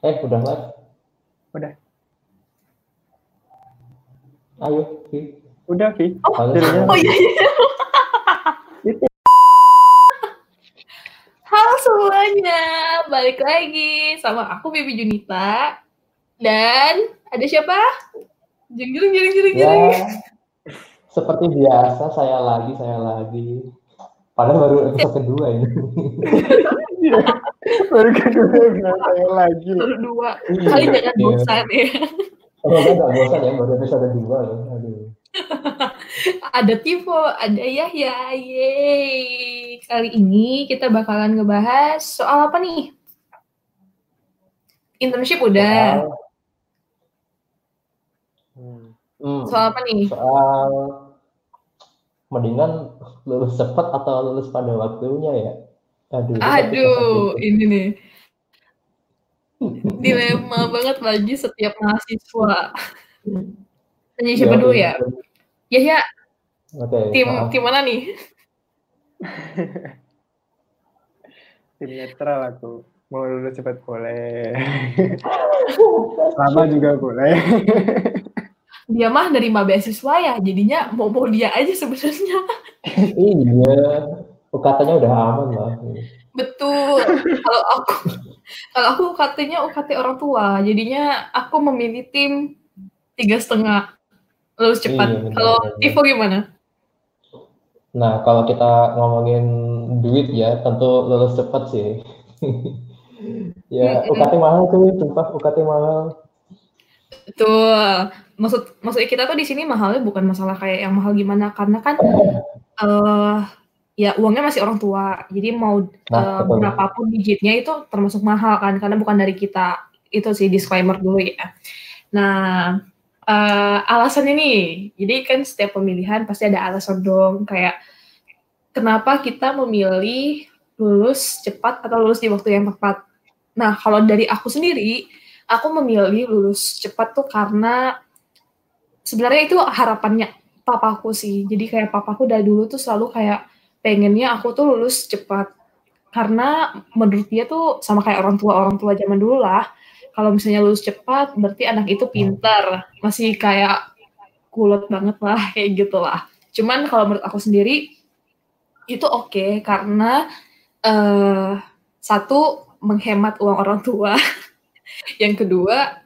Eh, udah live? Udah. Ayo, Vi. Udah, Vi. Oh, Halo, Jadinya- semua. Oh iya. iya. Itu. Halo semuanya, balik lagi sama aku Bibi Junita dan ada siapa? Jeng jeng jeng jeng Ya, jeng. seperti biasa saya lagi, saya lagi. Padahal baru episode kedua ini. Baru kedua bilang saya lagi. Baru dua. Kali jangan Iya. bosan ya. Semoga nggak bosan ya, baru episode dua loh. Aduh. Ada Tivo, ada Yahya. Yeay. Kali ini kita bakalan ngebahas soal apa nih? Internship udah. Soal, Hmm. hmm, Soal apa nih? soal mendingan lulus cepat atau lulus pada waktunya ya. Aduh. Aduh, ini nih. Dilema banget bagi setiap mahasiswa. Tanya sih? siapa Ya, dulu ya? Yahya, Oke. tim maaf. tim mana nih? Tim netral aku. Mau lulus cepat boleh. Lama juga boleh. Dia mah nerima beasiswa ya, jadinya mau mau dia aja sebenarnya. Iya. UKT-nya udah aman lah. Betul. Kalau aku kalau aku UKT-nya UKT orang tua, jadinya aku memilih tim tiga setengah lulus cepat. Iya, Kalau. Tivo gimana? Nah, kalau kita ngomongin duit ya, tentu lulus cepat sih. ya, Mm-mm. UKT mahal tuh, sumpah UKT mahal. Betul. Maksud maksudnya kita tuh di sini mahalnya bukan masalah kayak yang mahal gimana karena kan eh ya uangnya masih orang tua. Jadi mau Nah, eh, betul. berapapun digitnya itu termasuk mahal kan karena bukan dari kita. Itu sih disclaimer dulu ya. Nah, eh alasan ini. Jadi kan setiap pemilihan pasti ada alasan dong kayak kenapa kita memilih lulus cepat atau lulus di waktu yang tepat. Nah, kalau dari aku sendiri, aku memilih lulus cepat tuh karena sebenarnya itu harapannya papaku sih. Jadi kayak papaku dari dulu tuh selalu kayak pengennya aku tuh lulus cepat. Karena menurut dia tuh sama kayak orang tua orang tua zaman dulu lah. Kalau misalnya lulus cepat, berarti anak itu pintar. Masih kayak kulot banget lah, kayak gitu lah. Cuman kalau menurut aku sendiri, itu oke karena eh satu menghemat uang orang tua. Yang kedua,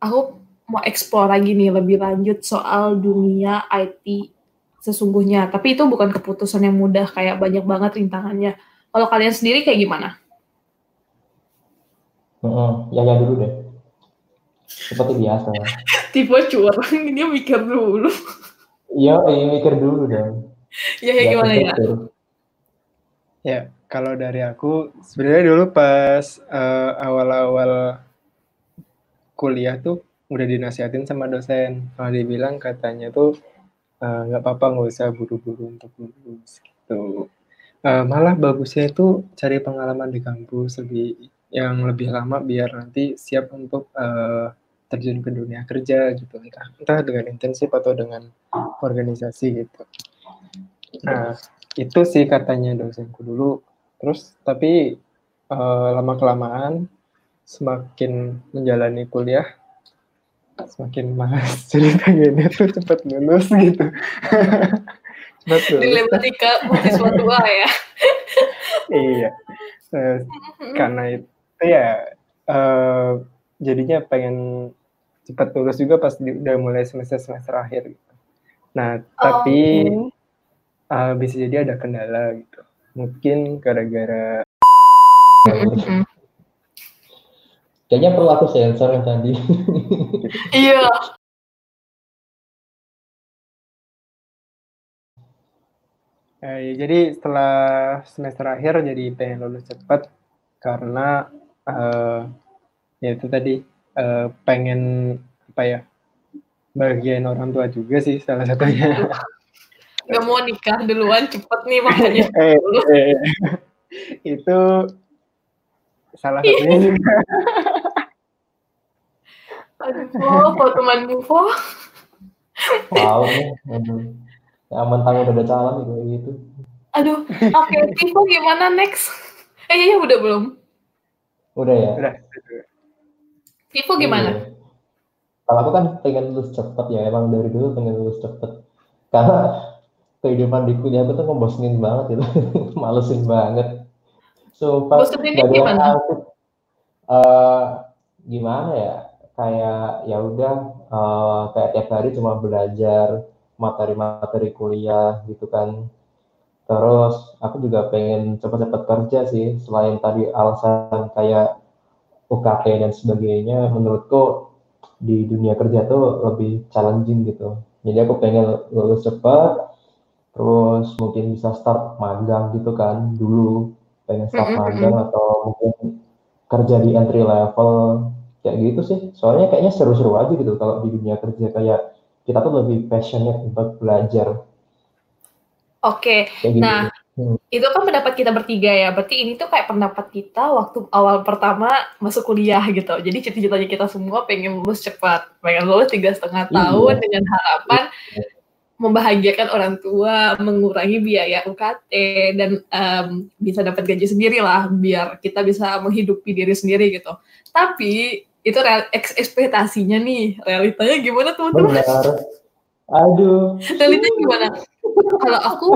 aku mau explore lagi nih lebih lanjut soal dunia IT sesungguhnya. Tapi itu bukan keputusan yang mudah, kayak banyak banget rintangannya. Kalau kalian sendiri kayak gimana? Heeh, ya ya dulu deh. Seperti biasa. Tipe curang, dia mikir dulu. Iya, iya mikir dulu dong. ya, ya gimana ya? Ya, kalau dari aku sebenarnya dulu pas eh, awal-awal kuliah tuh udah dinasihatin sama dosen. Kalau dibilang katanya tuh eh, nggak apa-apa nggak usah buru-buru untuk lulus gitu. Eh, malah bagusnya itu cari pengalaman di kampus lebih yang lebih lama biar nanti siap untuk eh, terjun ke dunia kerja gitu entah entah dengan intensif atau dengan organisasi gitu. Nah, itu sih katanya dosenku dulu. Terus tapi eh, lama kelamaan semakin menjalani kuliah semakin malas jadi pengennya tuh cepat lulus gitu. cepat lulus. Dilematika mahasiswa tua ya. Iya. Eh, karena itu ya eh, jadinya pengen cepat lulus juga pas di- udah mulai semester semester akhir gitu. Nah, tapi Oh, eh, bisa jadi ada kendala gitu. Mungkin gara-gara. Kayaknya perlu aku sensor yang tadi. Iya. eh, ya jadi setelah semester akhir jadi pengen lulus cepat karena eh, ya itu tadi eh, pengen apa ya bagian orang tua juga sih salah satunya. Gak mau nikah duluan cepet nih makanya. eh, eh, itu salah satunya juga. Aduh, kok teman Bufo. Wow, aduh. Ya, mentang udah ada calon gitu gitu. Aduh, oke, Tivo gimana next? Eh, iya, udah belum? Udah ya. Udah. Tifu gimana? Iya. Kalau aku kan pengen lulus cepet ya, emang dari dulu pengen lulus cepet. Karena kehidupan di kuliah aku tuh ngebosenin banget itu, malesin banget. Sumpah, Boseninnya gak ada yang gimana? Eh, gimana ya? Kayak ya udah eh, kayak tiap hari cuma belajar materi-materi kuliah gitu kan. Terus aku juga pengen cepet-cepet kerja sih, selain tadi alasan kayak UKT dan sebagainya, menurutku di dunia kerja tuh lebih challenging gitu. Jadi aku pengen lulus cepat, terus mungkin bisa start magang gitu kan dulu, pengen start magang atau mungkin kerja di entry level kayak gitu sih. Soalnya kayaknya seru-seru aja gitu kalau di dunia kerja kayak kita tuh lebih passionate untuk belajar Oke, kayak gitu. nah itu kan pendapat kita bertiga ya. Berarti ini tuh kayak pendapat kita waktu awal pertama masuk kuliah gitu. Jadi cita-citanya kita semua pengen lulus cepat, pengen lulus tiga setengah Iya. tahun dengan harapan membahagiakan orang tua, mengurangi biaya UKT dan em, bisa dapat gaji sendiri lah, biar kita bisa menghidupi diri sendiri gitu. Tapi itu real, eks- ekspektasinya nih, realitanya gimana teman-teman? Aduh. realitanya gimana? Kalau aku,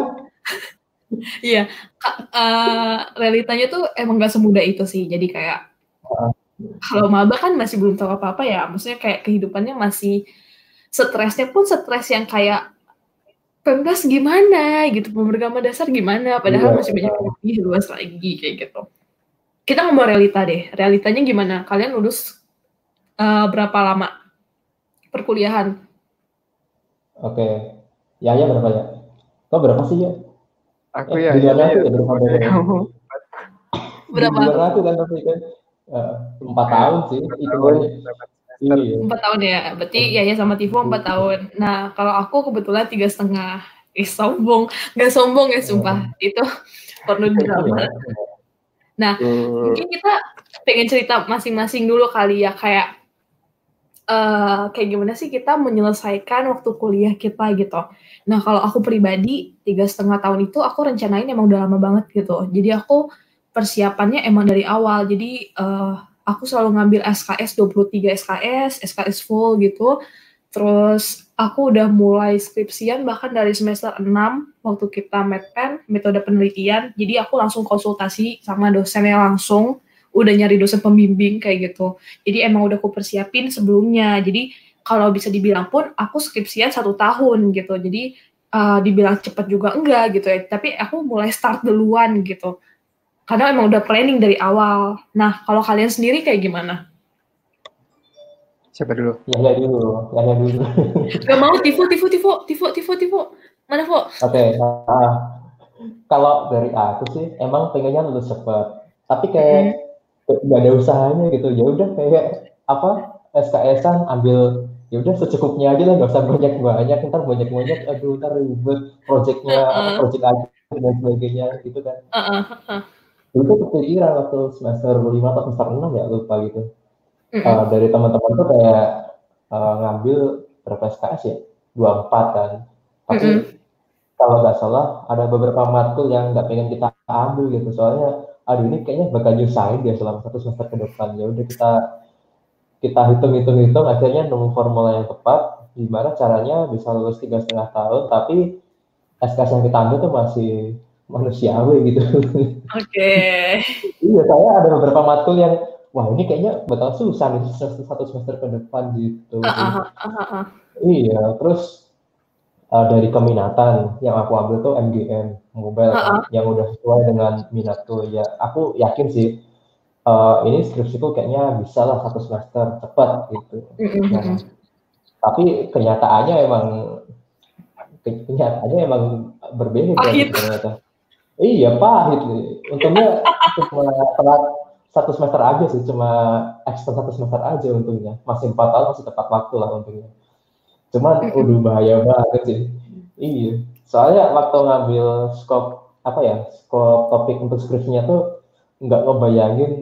iya, eh, realitanya tuh emang gak semudah itu sih. Jadi kayak kalau maba kan masih belum tahu apa-apa ya. Maksudnya kayak kehidupannya masih stresnya pun stres yang kayak pemdas gimana gitu, pemrograman dasar gimana. Padahal Iya, masih banyak lebih luas lagi kayak gitu. Kita ngomong realita deh. Realitanya gimana? Kalian lulus eh, berapa lama perkuliahan? Oke. Ya ya berapa ya? Kok berapa sih ya? Aku Eh, ya, di luar ya, aku ya. ya berapa ya? Berapa? Di luar aku kan tapi kan eh, empat tahun sih hitungannya. Iya. Empat tahun ya, berarti ya ya sama Tifu empat tahun. Nah kalau aku kebetulan tiga setengah. Ih sombong, nggak sombong ya sumpah. Itu perlu drama. Iya. Nah mungkin kita pengen cerita masing-masing dulu kali ya kayak eh kayak gimana sih kita menyelesaikan waktu kuliah kita gitu. Nah kalau aku pribadi tiga setengah tahun itu aku rencanain emang udah lama banget gitu. Jadi aku persiapannya emang dari awal. Jadi eh, aku selalu ngambil SKS 23 SKS, SKS full gitu. Terus aku udah mulai skripsian bahkan dari semester 6 waktu kita medpen, metode penelitian. Jadi aku langsung konsultasi sama dosennya langsung, udah nyari dosen pembimbing kayak gitu. Jadi emang udah aku persiapin sebelumnya. Jadi kalau bisa dibilang pun aku skripsian satu tahun gitu. Jadi uh, dibilang cepat juga enggak gitu ya. Tapi aku mulai start duluan gitu. Karena emang udah planning dari awal. Nah kalau kalian sendiri kayak gimana? Siapa dulu? Ya ya dulu, ya ya dulu. Gak mau tifu tifu tifu tifu tifu tifu. Mana Fu? Oke, nah, kalau dari aku sih emang pengennya lulus cepat. Tapi kayak nggak ada usahanya gitu. Ya udah kayak apa SKS-an ambil ya udah secukupnya aja lah nggak usah banyak banyak ntar banyak banyak aduh ntar ribet proyeknya apa Uh-uh. proyek lagi dan sebagainya gitu kan Uh-uh, uh-uh. dulu tuh kepikiran waktu semester lima atau semester enam ya lupa gitu Mm-mm. Eh, dari teman-teman tuh kayak eh, ngambil berapa SKS ya 24 kan tapi Mm-mm. kalau nggak salah ada beberapa matkul yang nggak pengen kita ambil gitu soalnya aduh ini kayaknya bakal nyusahin dia selama satu semester ke depan ya udah kita kita hitung hitung hitung akhirnya nemu formula yang tepat gimana caranya bisa lulus tiga setengah tahun tapi SKS yang kita ambil tuh masih manusiawi gitu Oke. iya saya ada beberapa matkul yang wah ini kayaknya bakal susah nih satu semester ke depan gitu Uh-uh, uh-uh. Iya, terus uh, dari keminatan yang aku ambil tuh MGM mobile kan, yang udah sesuai dengan minatku ya. Aku yakin sih uh, ini skripsiku kayaknya bisa lah satu semester cepat gitu. Nah, tapi kenyataannya emang ke- kenyataannya emang berbeda Pahit. gitu ternyata. Iya pahit. Untungnya cuma telat satu semester aja sih, cuma extend satu semester aja untungnya. Masih empat tahun masih tepat waktu lah untungnya. Cuman udah bahaya banget sih. Iya. Soalnya waktu ngambil skop apa ya, skop topik untuk skripsinya tuh nggak ngebayangin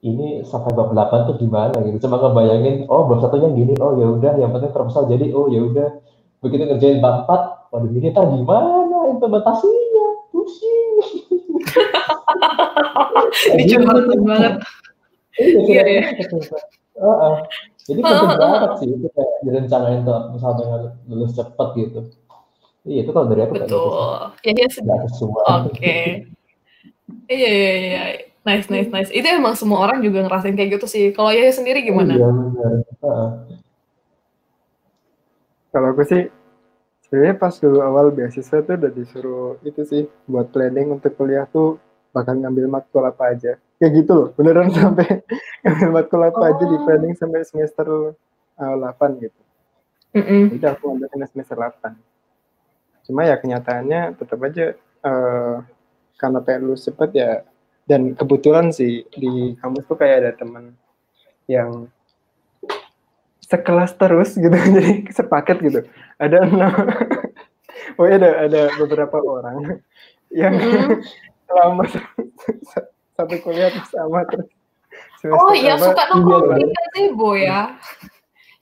ini sampai bab 8 tuh gimana gitu. Cuma ngebayangin, oh bab satunya gini, oh ya udah, yang penting proposal jadi, oh ya udah. Begitu ngerjain bab 4, waduh ini ntar gimana implementasinya? Pusing. Dicurhatin banget. Iya, Iya, iya. iya. Uh, jadi penting banget sih itu kayak direncanain tuh misalnya lulus cepet gitu. Iya itu kalau dari aku gitu Betul. Ya, ya Gak sesuai. Oke. Okay. iya, iya, iya. Nice, nice, nice. Itu emang semua orang juga ngerasain kayak gitu sih. Kalau Yaya sendiri gimana? Iya, benar. Uh. Kalau aku sih sebenarnya pas dulu awal beasiswa tuh udah disuruh itu sih buat planning untuk kuliah tuh bakal ngambil matkul apa aja kayak gitu loh beneran sampai ngambil matkul apa oh. aja di oh. planning sampai semester uh, 8 gitu mm -hmm. udah aku ambil semester 8 cuma ya kenyataannya tetap aja uh, karena pengen lulus cepet ya dan kebetulan sih di kampus tuh kayak ada teman yang sekelas terus gitu jadi sepaket gitu ada enam oh ada ada beberapa orang yang mm. Selama satu kuliah sama terus. Oh yang suka nongkrong di gazebo ya?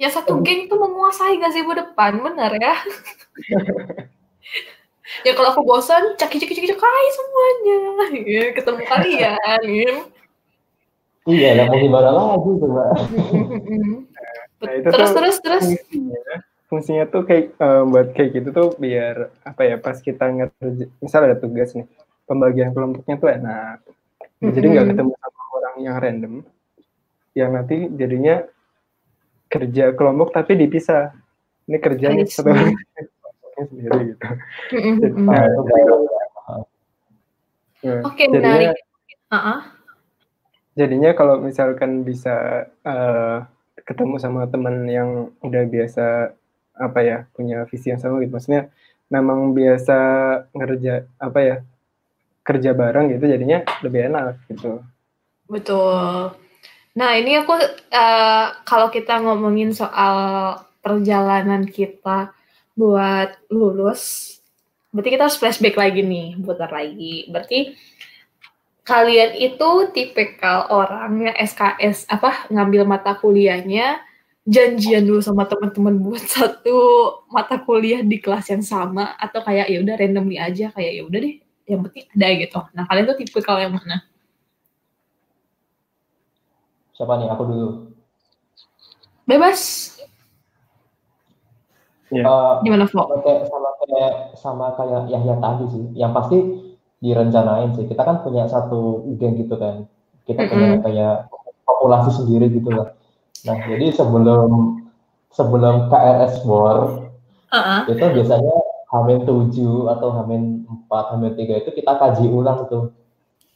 Yang satu geng tuh menguasai gazebo depan benar ya? Ya kalau aku bosan caki caki caki caki semuanya. Ya, ketemu kalian ya. iya lah mau gimana lagi coba. Nah, itu terus terus terus. fungsinya, fungsinya tuh kayak um, buat kayak gitu tuh biar apa ya pas kita ngerti misal ada tugas nih pembagian kelompoknya tuh enak mm-hmm. jadi nggak ketemu sama orang yang random yang nanti jadinya kerja kelompok tapi dipisah ini kerjanya satu sendiri gitu. Nah, Oke, menarik. Uh-uh. Jadinya kalau misalkan bisa uh, ketemu sama teman yang udah biasa apa ya punya visi yang sama gitu, maksudnya memang biasa ngerja apa ya kerja bareng gitu, jadinya lebih enak gitu. Betul. Nah ini aku uh, kalau kita ngomongin soal perjalanan kita buat lulus, berarti kita harus flashback lagi nih, putar lagi. Berarti kalian itu tipikal orang yang SKS apa ngambil mata kuliahnya janjian dulu sama teman-teman buat satu mata kuliah di kelas yang sama atau kayak ya udah randomly aja kayak ya udah deh yang penting ada gitu. Nah kalian tuh tipikal yang mana? Siapa nih aku dulu? Bebas. Yeah. Uh, Gimana Flo? Sama kayak, sama kayak sama kayak Yahya tadi sih. Yang pasti direncanain sih. Kita kan punya satu geng gitu kan. Kita mm -hmm. punya kayak populasi sendiri gitu lah. Nah, jadi sebelum sebelum KRS War uh -uh. itu biasanya Hamin 7 atau Hamin 4, Hamin 3 itu kita kaji ulang tuh.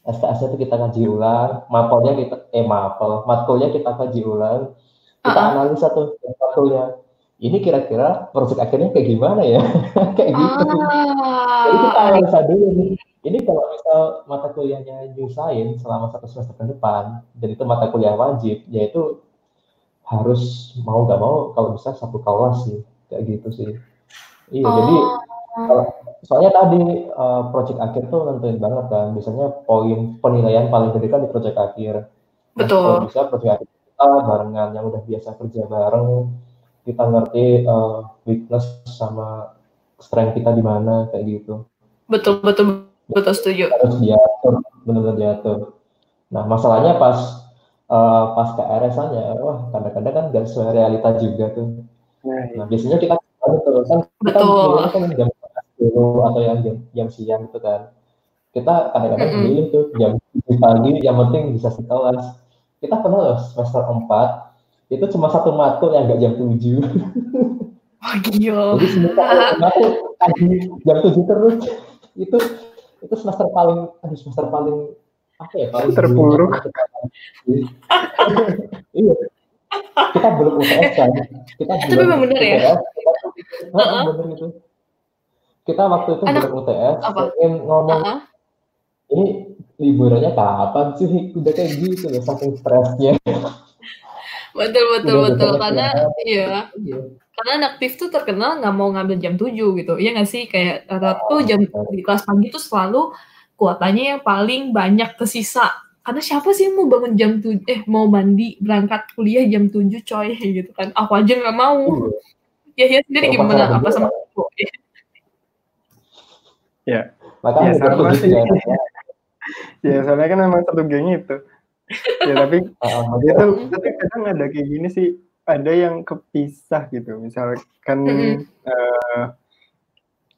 SKS itu kita kaji ulang, mapolnya kita eh mapel, matkulnya kita kaji ulang. Kita uh -uh. analisa tuh matkulnya ini kira-kira proyek akhirnya kayak gimana ya? kayak gitu. Ah. Jadi kita analisa dulu nih. Ini kalau misal mata kuliahnya nyusahin selama satu semester ke depan, dan itu mata kuliah wajib, yaitu harus mau nggak mau kalau bisa satu kelas sih, kayak gitu sih. Iya, oh. jadi soalnya tadi uh, proyek akhir tuh nentuin banget kan, biasanya poin penilaian paling gede kan di proyek akhir. Nah, Betul. Kalau bisa proyek akhir kita barengan yang udah biasa kerja bareng, kita ngerti uh, weakness sama strength kita di mana kayak gitu. Betul betul betul setuju. Harus diatur, benar-benar diatur. Nah masalahnya pas uh, pas ke RS-nya, wah kadang-kadang kan gak sesuai realita juga tuh. Nah, nah biasanya kita gitu kan kita kan jam dulu atau yang jam, jam siang gitu kan. Kita kadang-kadang mm -hmm. tuh jam pagi, yang penting bisa sekelas. Kita pernah loh semester 4 itu cuma satu matkul yang nggak jam tujuh. Oh, gila. Jadi semester matkul jam tujuh terus. Itu itu semester paling aduh semester paling apa ya paling terpuruk. iya. Kita belum UTS kan. Kita belum Tapi benar ya. Kita, uh benar itu. Kita waktu itu Anak, UTS, ingin ngomong uh -huh. ini liburannya kapan sih? Udah kayak gitu loh, saking stresnya. Betul betul Udah betul. karena iya. Iya. Karena anak aktif tuh terkenal nggak mau ngambil jam 7 gitu. Iya nggak sih? Kayak rata tuh jam di kelas pagi tuh selalu kuotanya yang paling banyak kesisa karena siapa sih mau bangun jam tujuh eh mau mandi berangkat kuliah jam 7 coy gitu kan. Aku aja nggak mau iya. ya ya sendiri gimana? apa sama aku? Ya makanya ya, sama sih. ya. ya. Soalnya kan memang satu geng itu. Ya tapi Heeh, itu tapi kadang ada kayak gini sih ada yang kepisah gitu. Misalkan Mm-mm. eh,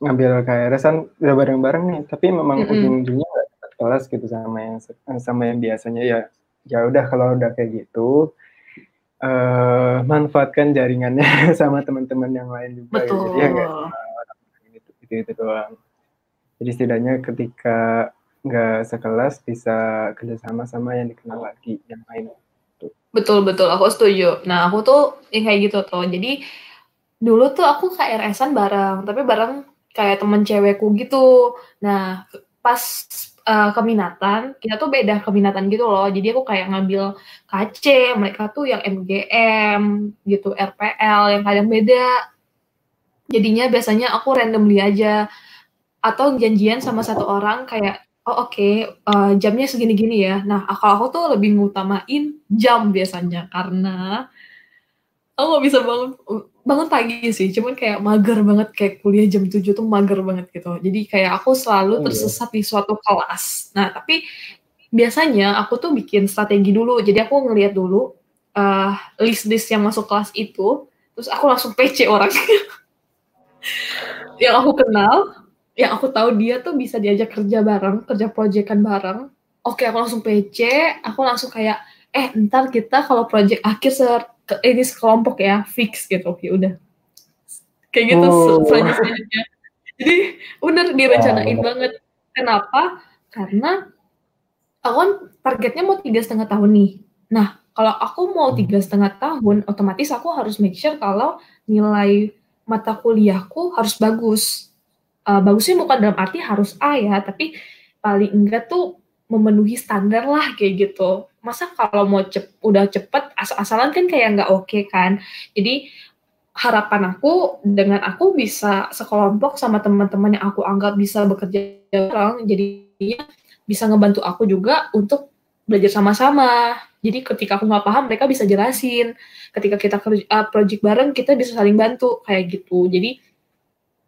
ngambil KRS kan udah bareng-bareng nih tapi memang Mm-mm. ujung-ujungnya nggak dapat kelas gitu sama yang sama yang biasanya. Ya ya udah kalau udah kayak gitu eh manfaatkan jaringannya sama teman-teman yang lain juga gitu. jadi ya nggak Betul. gitu, gitu, gitu doang jadi setidaknya ketika nggak sekelas bisa kerjasama sama yang dikenal lagi yang lain Betul betul, aku setuju. Nah, aku tuh yang kayak gitu tuh. Jadi dulu tuh aku KRS-an bareng, tapi bareng kayak temen cewekku gitu. Nah, pas uh, keminatan, kita tuh beda keminatan gitu loh. Jadi aku kayak ngambil KC, mereka tuh yang MGM gitu, RPL yang kadang beda. Jadinya biasanya aku randomly aja atau janjian sama satu orang kayak oh oke eh, jamnya segini-gini ya. Nah kalau aku tuh lebih ngutamain jam biasanya karena aku nggak bisa bangun bangun pagi sih. Cuman kayak mager banget kayak kuliah jam 7 tuh mager banget gitu. Jadi kayak aku selalu Iya. tersesat di suatu kelas. Nah tapi biasanya aku tuh bikin strategi dulu. Jadi aku ngeliat dulu eh, list-list yang masuk kelas itu, terus aku langsung PC orang yang aku kenal, yang aku tahu dia tuh bisa diajak kerja bareng, kerja proyekan bareng. Oke, aku langsung PC, aku langsung kayak, eh ntar kita kalau proyek akhir ini sekelompok ya, fix gitu. Ya udah. Kayak gitu Oh. se- selanjutnya. Jadi bener direncanain bener. banget. Kenapa? Karena aku kan targetnya mau tiga setengah tahun nih. Nah, kalau aku mau Hmm. tiga setengah tahun, otomatis aku harus make sure kalau nilai mata kuliahku harus bagus. Uh, bagusnya bukan dalam arti harus A ya, tapi paling enggak tuh memenuhi standar lah kayak gitu. Masa kalau mau cep, udah cepet asal-asalan kan kayak nggak oke kan. Jadi harapan aku dengan aku bisa sekelompok sama teman-teman yang aku anggap bisa bekerja bareng, jadinya bisa ngebantu aku juga untuk belajar sama-sama. Jadi ketika aku nggak paham, mereka bisa jelasin. Ketika kita kerja uh, project bareng, kita bisa saling bantu kayak gitu. Jadi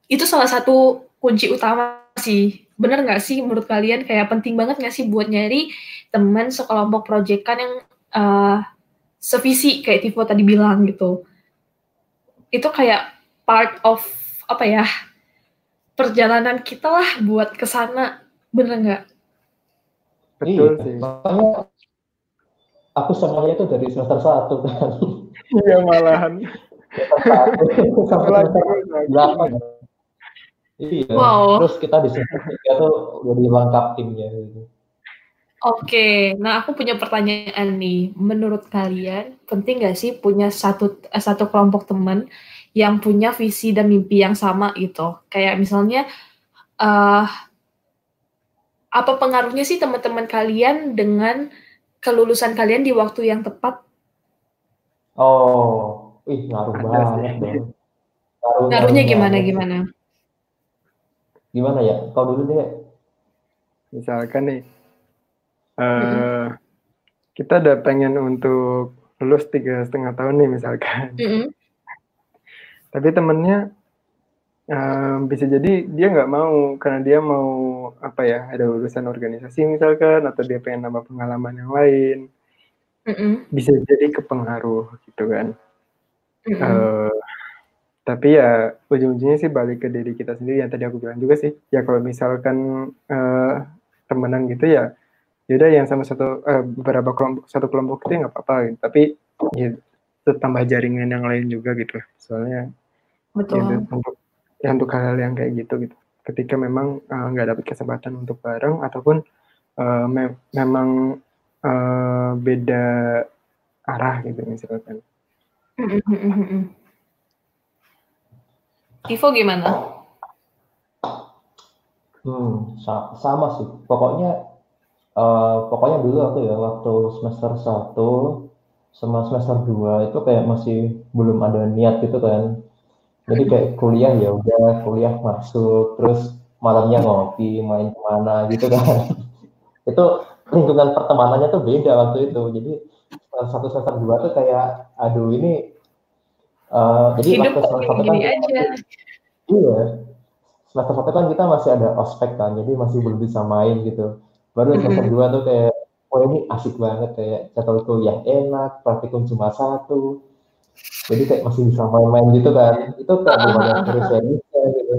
itu salah satu kunci utama sih. Bener nggak sih menurut kalian kayak penting banget nggak sih buat nyari teman sekelompok proyekan yang uh, sevisi kayak Tivo tadi bilang gitu. Itu kayak part of apa ya perjalanan kita lah buat ke sana. Bener nggak? betul Iya, sih aku semuanya itu dari semester 1 kan. iya malahan Semester 1 sampai semester. 8. Iya. Wow. Terus kita di semester 3 tuh udah lengkap timnya gitu. Oke, nah aku punya pertanyaan nih. Menurut kalian penting nggak sih punya satu eh, satu kelompok teman yang punya visi dan mimpi yang sama gitu? Kayak misalnya eh apa pengaruhnya sih teman-teman kalian dengan kelulusan kalian di waktu yang tepat? Oh, ih ngaruh banget. Ngaruh, Ngaruhnya ngaruh gimana gimana? Gimana ya? Kau dulu deh. misalkan nih eh kita udah pengen untuk lulus tiga setengah tahun nih misalkan Mm-mm. tapi temennya eh, bisa jadi dia nggak mau karena dia mau apa ya ada urusan organisasi misalkan atau dia pengen nambah pengalaman yang lain Mm-mm. bisa jadi kepengaruh gitu kan Mm-mm. Eh, tapi ya ujung-ujungnya sih balik ke diri kita sendiri yang tadi aku bilang juga sih. Ya kalau misalkan eh, temenan gitu ya yaudah yang sama satu eh, beberapa kelompok satu kelompok itu nggak apa-apa gitu. tapi ya tambah jaringan yang lain juga gitu. Soalnya ya, Betul. untuk ya untuk hal-hal yang kayak gitu gitu. Ketika memang eh, nggak dapat kesempatan untuk bareng ataupun eh, me- memang eh, beda arah gitu misalkan Tivo gimana? Hmm, sa- sama sih. Pokoknya eh, pokoknya dulu aku ya waktu semester 1 sama semester 2 itu kayak masih belum ada niat gitu kan. Jadi kayak kuliah ya udah kuliah masuk terus malamnya ngopi, main ke mana gitu kan. itu lingkungan pertemanannya tuh beda waktu itu. Jadi semester satu semester dua tuh kayak aduh ini eh, jadi Hidup semester satu kan aja. Iya, semester satu kan kita masih ada ospek kan, jadi masih belum bisa main gitu. Baru semester Mm-mm. dua tuh kayak oh ini asik banget kayak jadwal kuliah enak, praktikum cuma satu, jadi kayak masih bisa main-main gitu kan, itu kayak belum ada serius-seriusnya gitu.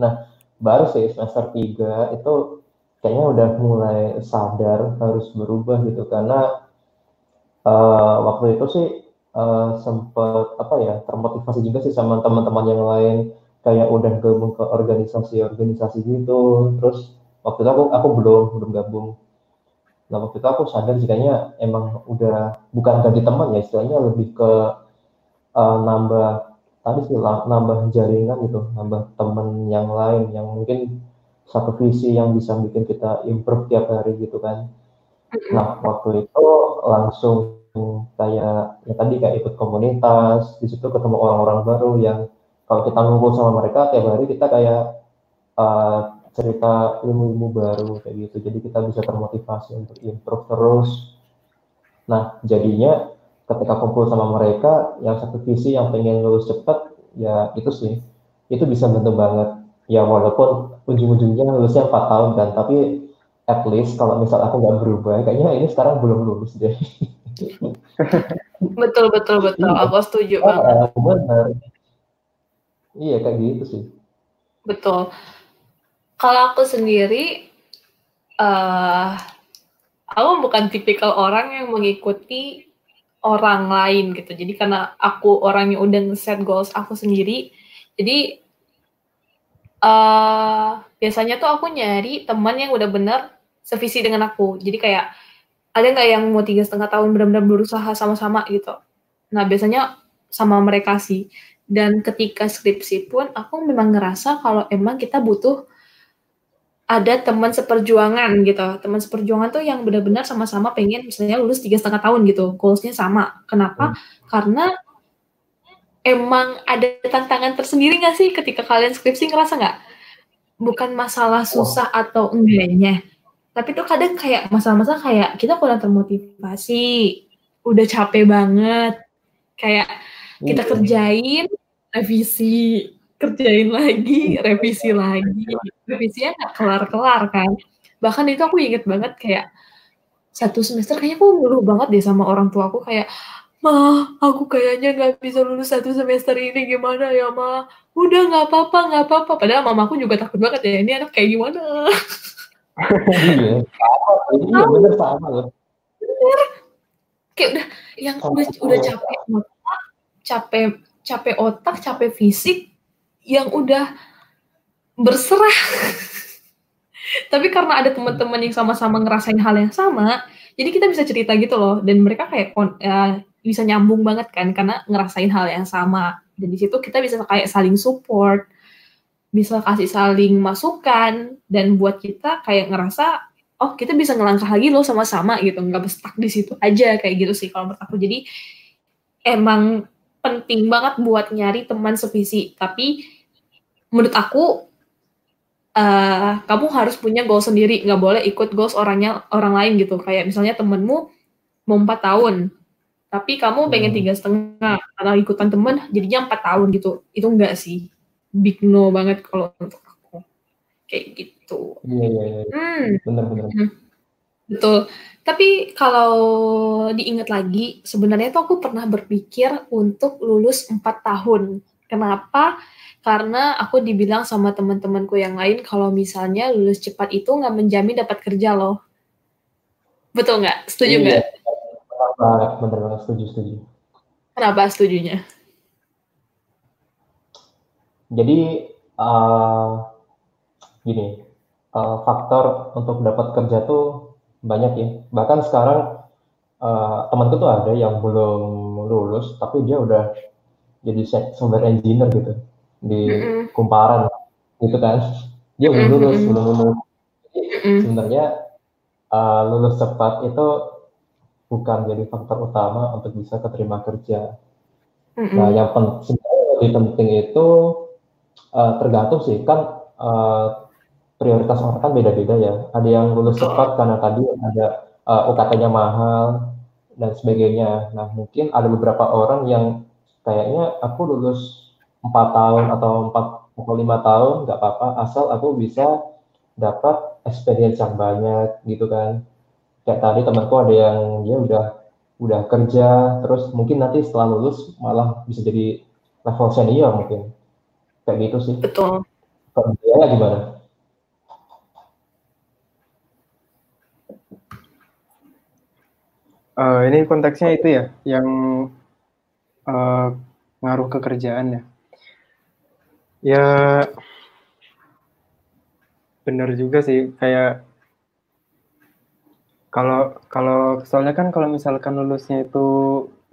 Nah, baru sih semester 3 itu kayaknya udah mulai sadar harus berubah gitu karena uh, waktu itu sih uh, sempet apa ya termotivasi juga sih sama teman-teman yang lain. Kayak udah gabung ke organisasi-organisasi gitu. Terus waktu itu aku aku belum belum gabung. Nah waktu itu aku sadar sih kayaknya emang udah bukan ganti teman ya istilahnya lebih ke uh, nambah tadi sih nambah jaringan gitu nambah teman yang lain yang mungkin satu visi yang bisa bikin kita improve tiap hari gitu kan. Nah waktu itu langsung kayak ya tadi kayak ikut komunitas di situ ketemu orang-orang baru yang kalau kita ngumpul sama mereka tiap hari kita kayak uh, cerita ilmu-ilmu baru kayak gitu. Jadi kita bisa termotivasi untuk improve terus. Nah jadinya ketika kumpul sama mereka yang satu visi yang pengen lulus cepat ya itu sih. Itu bisa bantu banget. Ya walaupun ujung-ujungnya lulusnya empat tahun kan tapi at least kalau misal aku nggak berubah kayaknya ini sekarang belum lulus deh betul betul betul. Iya. aku setuju banget. Benar. Iya kayak gitu sih. Betul. Kalau aku sendiri uh, aku bukan tipikal orang yang mengikuti orang lain gitu. Jadi karena aku orang yang udah nge-set goals aku sendiri jadi uh, biasanya tuh aku nyari teman yang udah bener sevisi dengan aku. Jadi kayak ada nggak yang mau tiga setengah tahun benar-benar berusaha sama-sama gitu? Nah biasanya sama mereka sih. Dan ketika skripsi pun aku memang ngerasa kalau emang kita butuh ada teman seperjuangan gitu. Teman seperjuangan tuh yang benar-benar sama-sama pengen misalnya lulus tiga setengah tahun gitu. Goalsnya sama. Kenapa? Hmm. karena emang ada tantangan tersendiri nggak sih ketika kalian skripsi ngerasa nggak? Bukan masalah susah oh. atau enggaknya tapi tuh kadang kayak masa-masa kayak kita kurang termotivasi udah capek banget kayak kita iya. kerjain revisi kerjain lagi revisi lagi revisinya nggak kelar-kelar kan bahkan itu aku inget banget kayak satu semester kayaknya aku ngeluh banget deh sama orang tua aku kayak Ma, aku kayaknya nggak bisa lulus satu semester ini gimana ya, Ma? Udah nggak apa-apa, nggak apa-apa. Padahal mamaku juga takut banget ya, ini anak kayak gimana? iya, iya bener sama loh. Bener. Kayak udah yang udah udah capek otak, capek capek otak, capek fisik, yang udah berserah. Tapi karena ada teman-teman yang sama-sama ngerasain hal yang sama, jadi kita bisa cerita gitu loh. Dan mereka kayak ya, bisa nyambung banget kan, karena ngerasain hal yang sama. Dan di situ kita bisa kayak saling support, bisa kasih saling masukan dan buat kita kayak ngerasa oh kita bisa ngelangkah lagi loh sama-sama gitu. Nggak stuck di situ aja kayak gitu sih kalau menurut aku. Jadi emang penting banget buat nyari teman sevisi. Tapi menurut aku uh, kamu harus punya goal sendiri. Nggak boleh ikut goals orangnya orang lain gitu. Kayak misalnya temenmu mau empat tahun tapi kamu pengen hmm. tiga setengah karena ikutan temen jadinya empat tahun gitu. Itu enggak sih big no banget kalau untuk aku kayak gitu. Iya iya. iya. Hmm. Benar benar. Hmm. Betul. Tapi kalau diingat lagi, sebenarnya tuh aku pernah berpikir untuk lulus empat tahun. Kenapa? Karena aku dibilang sama teman-temanku yang lain kalau misalnya lulus cepat itu nggak menjamin dapat kerja loh. Betul nggak? Setuju nggak? Iya. Benar benar banget setuju setuju. Kenapa setujunya? Jadi uh, gini, uh, faktor untuk dapat kerja tuh banyak ya. Bahkan sekarang uh, temanku tuh ada yang belum lulus, tapi dia udah jadi software engineer gitu di Kumparan, gitu kan. Dia belum lulus, belum lulus. sebenarnya uh, lulus cepat itu bukan jadi faktor utama untuk bisa keterima kerja. Nah, yang penting lebih penting itu uh, tergantung sih kan uh, prioritas orang kan beda-beda ya. Ada yang lulus cepat karena tadi ada uh, eh, UKT-nya mahal dan sebagainya. Nah mungkin ada beberapa orang yang kayaknya aku lulus empat tahun atau empat atau lima tahun nggak apa-apa asal aku bisa dapat experience yang banyak gitu kan. kayak tadi temanku ada yang dia udah udah kerja terus mungkin nanti setelah lulus malah bisa jadi level senior mungkin kayak gitu sih. Betul. Kalau dia gimana? Uh, ini konteksnya itu ya yang uh, ngaruh ke kerjaan ya. Ya benar juga sih kayak kalau kalau soalnya kan kalau misalkan lulusnya itu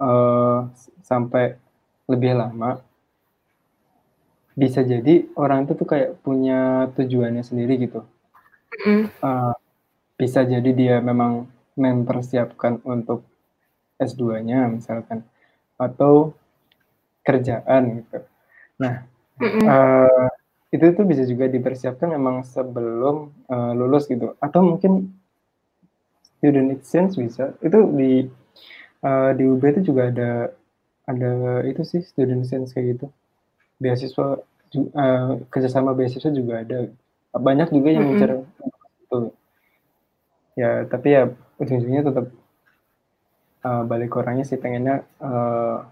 uh, sampai lebih lama bisa jadi orang itu tuh kayak punya tujuannya sendiri gitu. Mm. uh, bisa jadi dia memang mempersiapkan untuk S2-nya misalkan atau kerjaan gitu. Nah, mm uh, itu tuh bisa juga dipersiapkan memang sebelum uh, lulus gitu. Atau mungkin student exchange bisa. Itu di uh, di UB itu juga ada ada itu sih student exchange kayak gitu beasiswa uh, kerjasama beasiswa juga ada. Banyak juga yang mm -hmm. itu. Ya tapi ya ujung-ujungnya tetap uh, balik orangnya sih pengennya uh,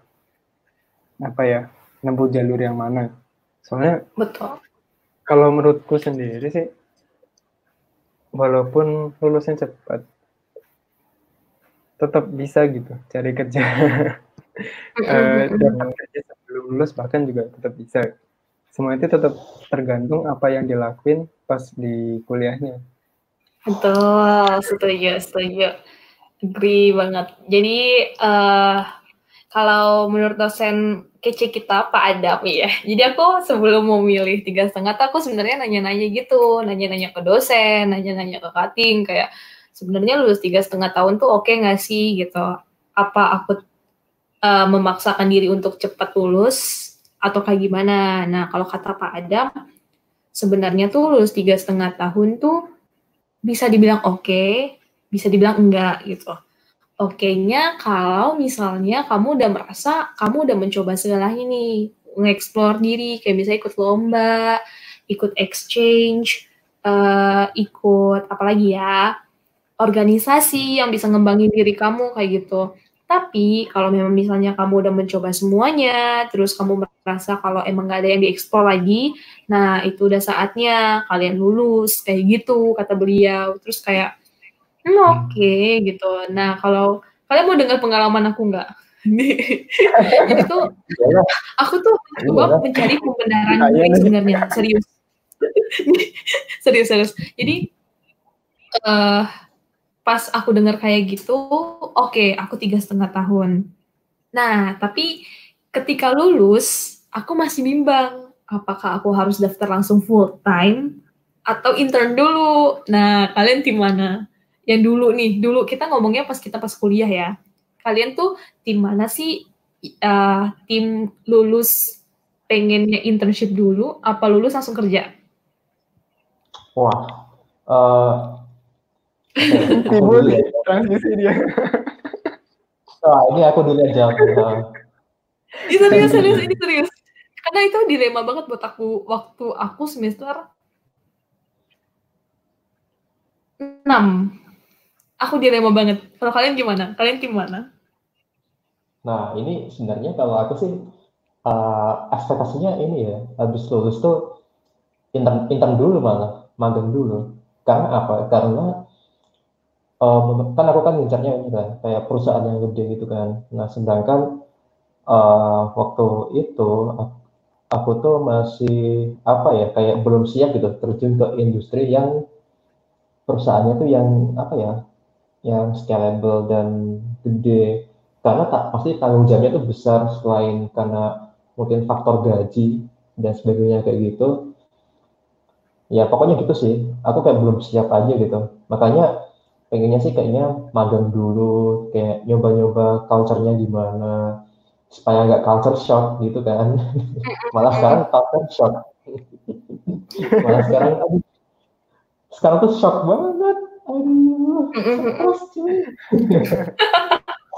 apa ya nempuh jalur yang mana. Soalnya betul. kalau menurutku sendiri sih walaupun lulusnya cepat tetap bisa gitu cari kerja. Uh, dapat kerja sebelum lulus bahkan juga tetap bisa semua itu tetap tergantung apa yang dilakuin pas di kuliahnya Betul, setuju, setuju. Agree banget. Jadi uh, kalau menurut dosen kece kita Pak Adam ya. Jadi aku sebelum mau milih tiga setengah aku sebenarnya nanya-nanya gitu, nanya-nanya ke dosen, nanya-nanya ke kating kayak sebenarnya lulus tiga setengah tahun tuh oke okay nggak sih gitu? Apa aku uh, memaksakan diri untuk cepat lulus atau kayak gimana? Nah kalau kata Pak Adam sebenarnya tuh lulus tiga setengah tahun tuh bisa dibilang oke, okay, bisa dibilang enggak gitu. Oke-nya kalau misalnya kamu udah merasa kamu udah mencoba segala ini, nge-explore diri, kayak misalnya ikut lomba, ikut exchange, uh, ikut apalagi ya, organisasi yang bisa ngembangin diri kamu kayak gitu. Tapi kalau memang misalnya kamu udah mencoba semuanya, terus kamu merasa kalau emang nggak ada yang dieksplor lagi, nah itu udah saatnya kalian lulus kayak gitu kata beliau. Terus kayak, hmm, oke okay, gitu. Nah kalau kalian mau dengar pengalaman aku nggak? Jadi tuh aku tuh coba mencari pembenaran gue sebenarnya serius. serius serius. Jadi uh, pas aku dengar kayak gitu, oke, okay, aku tiga setengah tahun. Nah, tapi ketika lulus, aku masih bimbang, apakah aku harus daftar langsung full time atau intern dulu. Nah, kalian tim mana? Yang dulu nih, dulu kita ngomongnya pas kita pas kuliah ya. Kalian tuh tim mana sih? Uh, tim lulus pengennya internship dulu, apa lulus langsung kerja? Wah, uh, Timbul transisi dia. Wah, ini aku dulu aja. Ini serius, serius, ini serius. Karena itu dilema banget buat aku waktu aku semester 6. Aku dilema banget. Kalau kalian gimana? Kalian tim mana? Nah, ini sebenarnya kalau aku sih uh, ekspektasinya ini ya, habis lulus tuh intern, intern dulu malah, magang dulu. Karena apa? Karena um, kan aku kan ngincarnya ini kan kayak perusahaan yang gede gitu kan. Nah sedangkan uh, waktu itu aku tuh masih apa ya kayak belum siap gitu terjun ke industri yang perusahaannya tuh yang apa ya yang scalable dan gede. Karena tak pasti tanggung jawabnya tuh besar selain karena mungkin faktor gaji dan sebagainya kayak gitu. Ya pokoknya gitu sih. Aku kayak belum siap aja gitu. Makanya pengennya sih kayaknya magang dulu kayak nyoba-nyoba culture-nya gimana supaya nggak culture shock gitu kan malah sekarang culture shock malah sekarang aduh sekarang tuh shock banget aduh terus cuy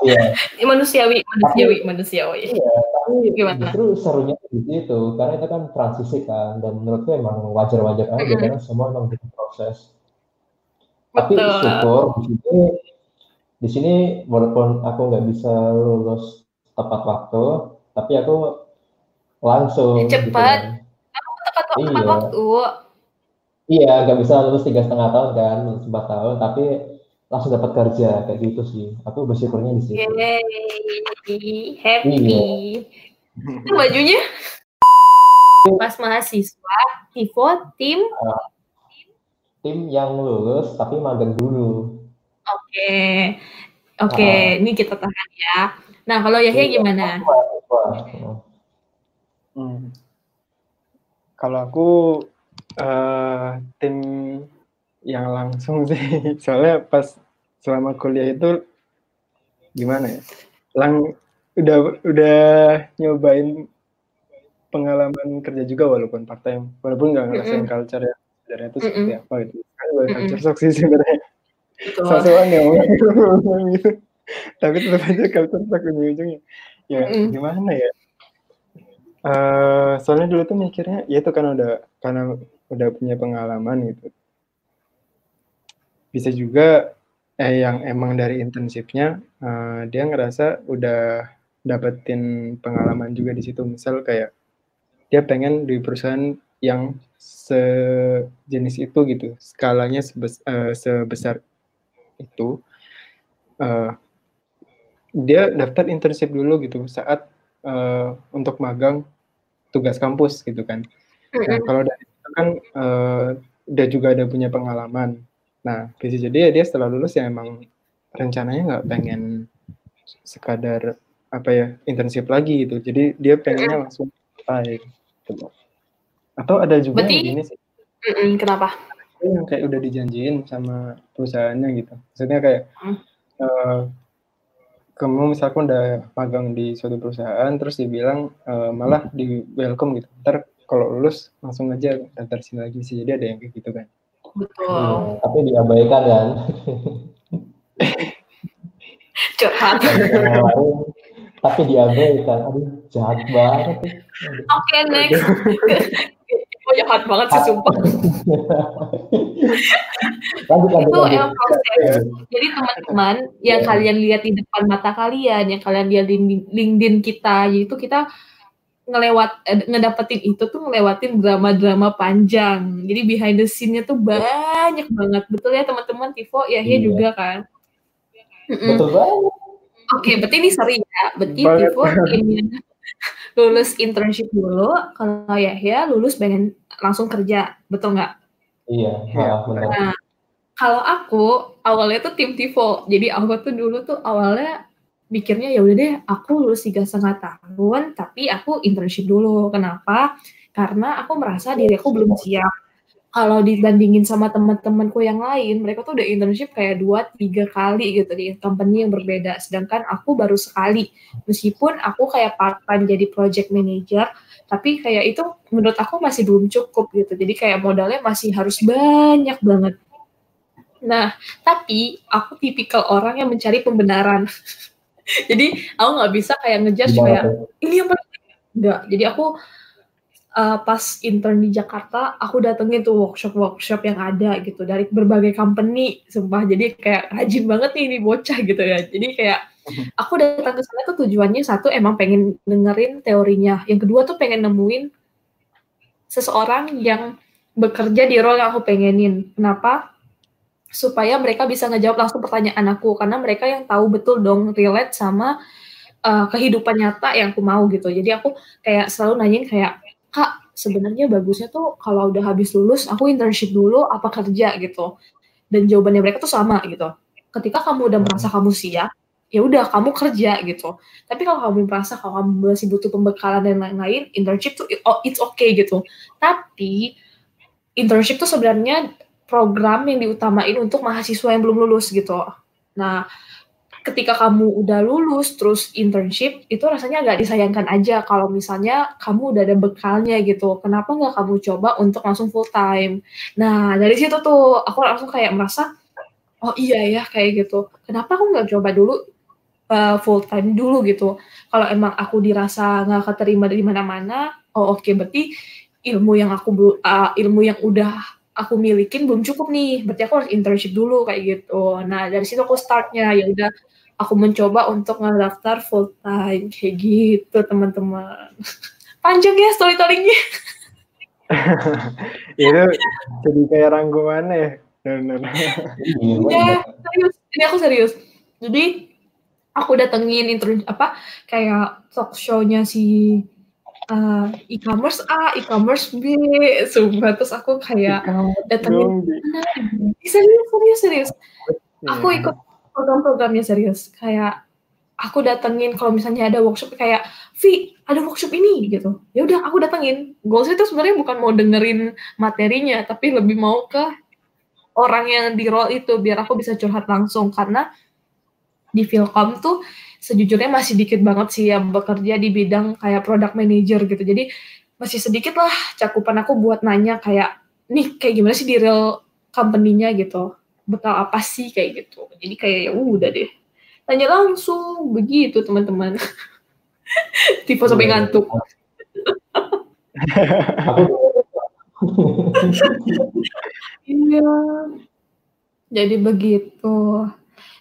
Iya. manusiawi, manusiawi, tapi, manusiawi. Iya, tapi Gimana? justru serunya di situ, karena itu kan transisi kan, dan menurutku emang wajar-wajar aja, mm -hmm. karena semua emang butuh proses. Tapi syukur di sini di sini walaupun aku nggak bisa lulus tepat waktu, tapi aku langsung. Cepat. Gitu kan. Aku tepat, tepat iya. waktu. Iya, nggak bisa lulus tiga setengah tahun kan, lulus empat tahun, tapi langsung dapat kerja kayak gitu sih. Aku bersyukurnya di situ. Yay, happy. Iya. Itu bajunya pas mahasiswa, Tivo, tim uh, tim yang lulus tapi magang dulu. Oke, okay. oke, okay. uh, ini kita tahan ya. Nah, kalau Yahya iya, gimana? Hmm. Kalau aku uh, tim yang langsung sih, soalnya pas selama kuliah itu gimana ya? Lang udah udah nyobain pengalaman kerja juga walaupun part time, walaupun nggak ngerasain mm -hmm. culture ya sebenarnya itu seperti mm -hmm. apa gitu. Kan mm culture shock sih sebenarnya. Sesuatu yang gitu. Tapi tetap aja culture shock ujung-ujungnya. Ya mm -hmm. gimana ya? Uh, soalnya dulu tuh mikirnya ya itu kan udah karena udah punya pengalaman gitu. Bisa juga eh yang emang dari internshipnya uh, dia ngerasa udah dapetin pengalaman juga di situ misal kayak dia pengen di perusahaan yang sejenis itu gitu skalanya sebes, uh, sebesar itu uh, dia daftar internship dulu gitu saat uh, untuk magang tugas kampus gitu kan. Nah kalau dari itu kan uh, dia juga ada punya pengalaman. Nah bisa jadi ya dia setelah lulus ya emang rencananya nggak pengen sekadar apa ya internship lagi gitu. Jadi dia pengennya langsung selesai gitu. Atau ada juga Berarti, yang gini sih. Mm -mm, kenapa? Yang kayak udah dijanjiin sama perusahaannya gitu. Maksudnya kayak hmm. uh, kamu misalkan udah magang di suatu perusahaan terus dibilang uh, malah di welcome gitu. Ntar kalau lulus langsung aja daftar sini lagi sih. Jadi ada yang kayak gitu kan. Betul. Hmm, tapi diabaikan kan. Curhat tapi diabaikan aduh jahat banget oke okay, next Oh jahat banget sih sumpah. itu emang proses. Jadi teman-teman yang yeah. kalian lihat di depan mata kalian, yang kalian lihat di LinkedIn kita, yaitu kita ngelewat eh, ngedapetin itu tuh ngelewatin drama-drama panjang. Jadi behind the scene-nya tuh banyak banget. Betul ya teman-teman Tivo, ya yeah. juga kan? Betul banget. Oke, berarti ini seri ya. Berarti Tivo ingin lulus internship dulu, kalau ya lulus pengen langsung kerja, betul nggak? Iya, ya, benar. Nah, kalau aku awalnya tuh tim Tivo, jadi aku tuh dulu tuh awalnya mikirnya ya udah deh, aku lulus tiga setengah tahun, tapi aku internship dulu. Kenapa? Karena aku merasa diri aku belum siap kalau dibandingin sama teman-temanku yang lain, mereka tuh udah internship kayak dua tiga kali gitu di company yang berbeda. Sedangkan aku baru sekali. Meskipun aku kayak part time jadi project manager, tapi kayak itu menurut aku masih belum cukup gitu. Jadi kayak modalnya masih harus banyak banget. Nah, tapi aku tipikal orang yang mencari pembenaran. jadi aku nggak bisa kayak ngejudge kayak ini yang enggak. Jadi aku uh, pas intern di Jakarta, aku datengin tuh workshop-workshop yang ada gitu dari berbagai company, sumpah. Jadi kayak rajin banget nih ini bocah gitu ya. Jadi kayak. Aku datang ke sana tuh tujuannya satu emang pengen dengerin teorinya, yang kedua tuh pengen nemuin seseorang yang bekerja di role yang aku pengenin. Kenapa? Supaya mereka bisa ngejawab langsung pertanyaan aku karena mereka yang tahu betul dong relate sama uh, kehidupan nyata yang aku mau gitu. Jadi aku kayak selalu nanyain kayak kak sebenarnya bagusnya tuh kalau udah habis lulus aku internship dulu apa kerja gitu dan jawabannya mereka tuh sama gitu ketika kamu udah merasa kamu siap ya udah kamu kerja gitu. Tapi kalau kamu merasa kalau kamu masih butuh pembekalan dan lain-lain internship tuh oh, it's okay gitu. Tapi internship tuh sebenarnya program yang diutamain untuk mahasiswa yang belum lulus gitu. Nah ketika kamu udah lulus terus internship itu rasanya agak disayangkan aja kalau misalnya kamu udah ada bekalnya gitu. Kenapa nggak kamu coba untuk langsung full time nah dari situ tuh aku langsung kayak merasa oh iya ya kayak gitu. Kenapa aku nggak coba dulu uh, full time dulu gitu kalau emang aku dirasa nggak keterima dari mana-mana oh oke okay, berarti ilmu yang aku uh, ilmu yang udah aku milikin belum cukup nih, berarti aku harus internship dulu kayak gitu. Nah dari situ aku startnya ya udah aku mencoba untuk ngedaftar full time kayak gitu teman-teman. Panjang ya storytellingnya. itu jadi kayak rangkuman ya. Iya, serius. Ini aku serius. Jadi aku datengin intro apa kayak talk show-nya si uh, e-commerce A, e-commerce B, sumpah. Terus aku kayak datengin serius serius serius. Aku ikut program-programnya serius. Kayak aku datengin kalau misalnya ada workshop kayak Vi ada workshop ini gitu. Ya udah aku datengin. Goals itu sebenarnya bukan mau dengerin materinya tapi lebih mau ke orang yang di role itu biar aku bisa curhat langsung. Karena di Philcom tuh sejujurnya masih dikit banget sih yang bekerja di bidang kayak product manager gitu. Jadi masih sedikit lah cakupan aku buat nanya kayak nih kayak gimana sih di real company-nya gitu? Bekal apa sih? Kayak gitu. Jadi kayak ya udah deh. Tanya langsung begitu teman-teman. Tipe sampai iya. ngantuk. Iya. Jadi begitu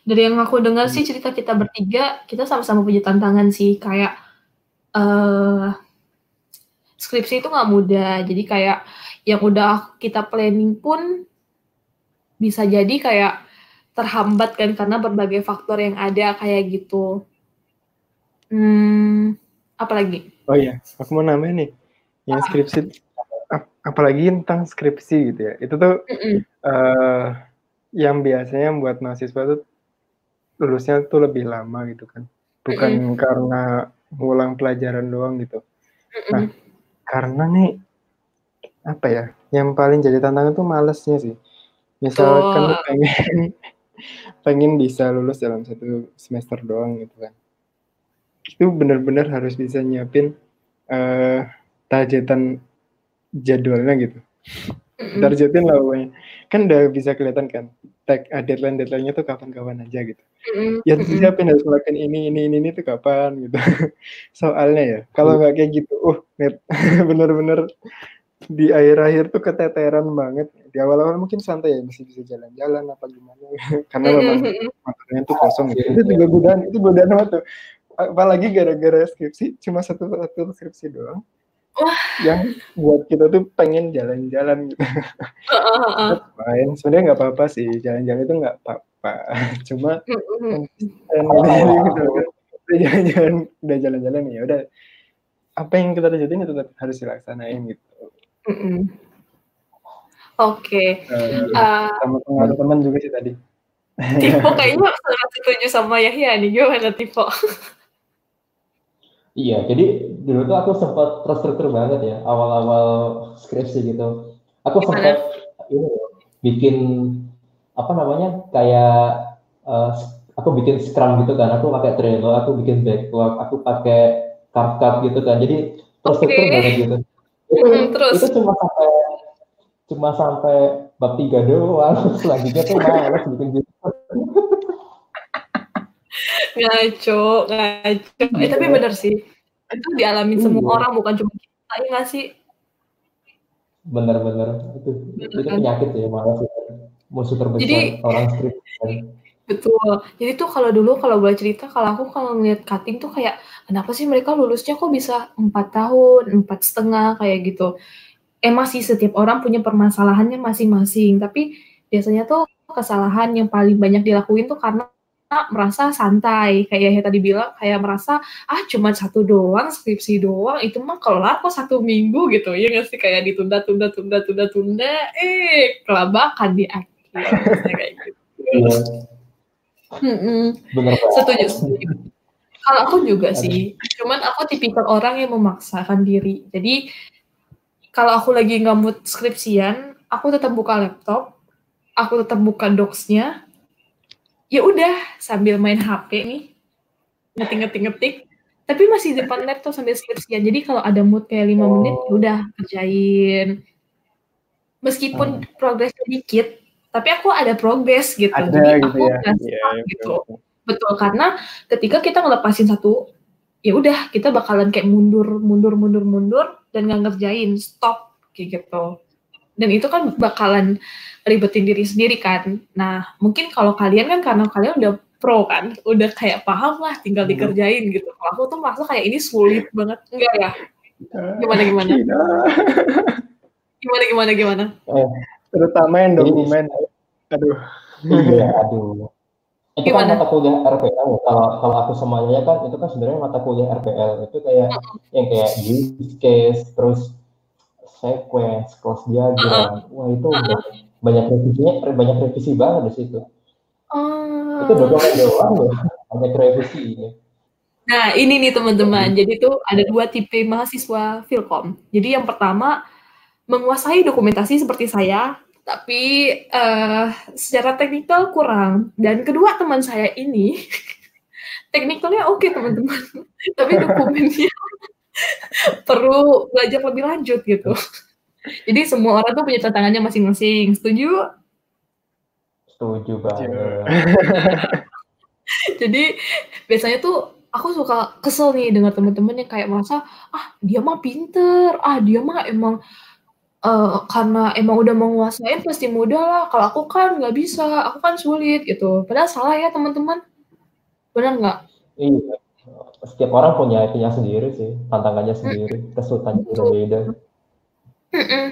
dari yang aku dengar sih cerita kita bertiga kita sama-sama punya tantangan sih kayak uh, skripsi itu nggak mudah jadi kayak yang udah kita planning pun bisa jadi kayak terhambat kan karena berbagai faktor yang ada kayak gitu. Hmm, apalagi? Oh iya, aku mau nambah nih. Yang skripsi, ap apalagi tentang skripsi gitu ya. Itu tuh mm -mm. Uh, yang biasanya buat mahasiswa tuh lulusnya tuh lebih lama gitu kan. Bukan mm -mm. karena ngulang pelajaran doang gitu. Mm -mm. Nah, karena nih apa ya? Yang paling jadi tantangan tuh malesnya sih misalkan oh. pengen pengen bisa lulus dalam satu semester doang gitu kan itu benar-benar harus bisa nyiapin uh, targetan jadwalnya gitu mm-hmm. targetin lah pokoknya kan udah bisa kelihatan kan tag uh, deadline deadline-nya tuh kapan-kapan aja gitu mm-hmm. ya siapin harus melakukan ini ini ini ini tuh kapan gitu soalnya ya kalau nggak kayak gitu uh bener-bener di akhir-akhir tuh keteteran banget. Di awal-awal mungkin santai ya, masih bisa jalan-jalan apa gimana. Karena memang materinya tuh kosong gitu. Itu juga godaan, itu godaan banget tuh. Apalagi gara-gara skripsi, cuma satu satu skripsi doang. Wah. Yang buat kita tuh pengen jalan-jalan gitu. Main, sebenarnya nggak apa-apa sih, jalan-jalan itu nggak apa-apa. Cuma udah jalan-jalan, udah jalan-jalan ya udah apa yang kita terjadi itu tetap harus dilaksanain gitu. Mm Oke. Uh, uh, sama pengaruh teman juga sih tadi. Tipe kayaknya sangat setuju sama Yahya nih. Gimana Tipe? Iya, jadi dulu tuh aku sempat terstruktur banget ya awal-awal skripsi gitu. Aku sempat ini bikin apa namanya kayak uh, aku bikin Scrum gitu kan. Aku pakai Trello, aku bikin backlog, aku pakai Kafka gitu kan. Jadi terstruktur okay. banget gitu itu, mm, terus itu cuma sampai cuma sampai bab tiga doang selanjutnya tuh malas bikin gitu ngaco ngaco eh tapi iya. bener sih itu dialamin hmm. semua orang bukan cuma kita ya nggak sih bener-bener itu bener, itu kan? penyakit ya malas musuh terbesar Jadi, orang strip Betul. Jadi tuh kalau dulu kalau boleh cerita, kalau aku kalau ngeliat cutting tuh kayak kenapa sih mereka lulusnya kok bisa empat tahun, empat setengah kayak gitu. Emang sih setiap orang punya permasalahannya masing-masing, tapi biasanya tuh kesalahan yang paling banyak dilakuin tuh karena merasa santai kayak yang tadi bilang kayak merasa ah cuma satu doang skripsi doang itu mah kelar kok satu minggu gitu ya nggak sih kayak ditunda tunda tunda tunda tunda eh kelabakan di akhir kayak gitu. Hmm, setuju. Kalau aku juga sih, cuman aku tipikal orang yang memaksakan diri. Jadi kalau aku lagi nggak mood skripsian, aku tetap buka laptop, aku tetap buka docsnya. Ya udah sambil main HP nih, ngetik-ngetik-ngetik, tapi masih di depan laptop sambil skripsian. Jadi kalau ada mood kayak lima oh. menit, ya udah kerjain. Meskipun hmm. progres sedikit, tapi aku ada progres gitu ada, jadi gitu aku ya. nggak ya, ya, gitu betul. betul karena ketika kita ngelepasin satu ya udah kita bakalan kayak mundur mundur mundur mundur dan nggak ngerjain stop kayak gitu dan itu kan bakalan ribetin diri sendiri kan. Nah, mungkin kalau kalian kan karena kalian udah pro kan, udah kayak paham lah, tinggal Hmm. dikerjain gitu. Kalau aku tuh merasa kayak ini sulit banget, enggak ya? Gimana gimana? Gimana gimana gimana? Eh, Terutama yang dokumen. Aduh. iya, aduh. Itu Gimana? kan mata kuliah RPL. Kalau kalau aku semuanya kan itu kan sebenarnya mata kuliah RPL itu kayak yang kayak use case, terus sequence, cross diagram. Wah itu udah banyak revisinya, banyak revisi banget di situ. Oh. Itu dokumen doang loh, banyak revisinya. Nah, ini nih teman-teman. Jadi tuh ada dua tipe mahasiswa Filkom. Jadi yang pertama menguasai dokumentasi seperti saya, tapi eh, secara teknikal kurang. Dan kedua teman saya ini teknikalnya oke teman-teman, tapi dokumennya perlu belajar lebih lanjut gitu. Jadi semua orang tuh punya tantangannya masing-masing. Setuju? Setuju banget. Jadi biasanya tuh aku suka kesel nih dengan teman-teman yang kayak merasa ah dia mah pinter, ah dia mah emang eh, karena emang udah menguasain pasti mudah lah. Kalau aku kan nggak bisa, aku kan sulit gitu. Padahal salah ya teman-teman. Benar nggak? Iya. Setiap orang punya punya sendiri sih, tantangannya sendiri, kesulitannya berbeda. Mm-mm.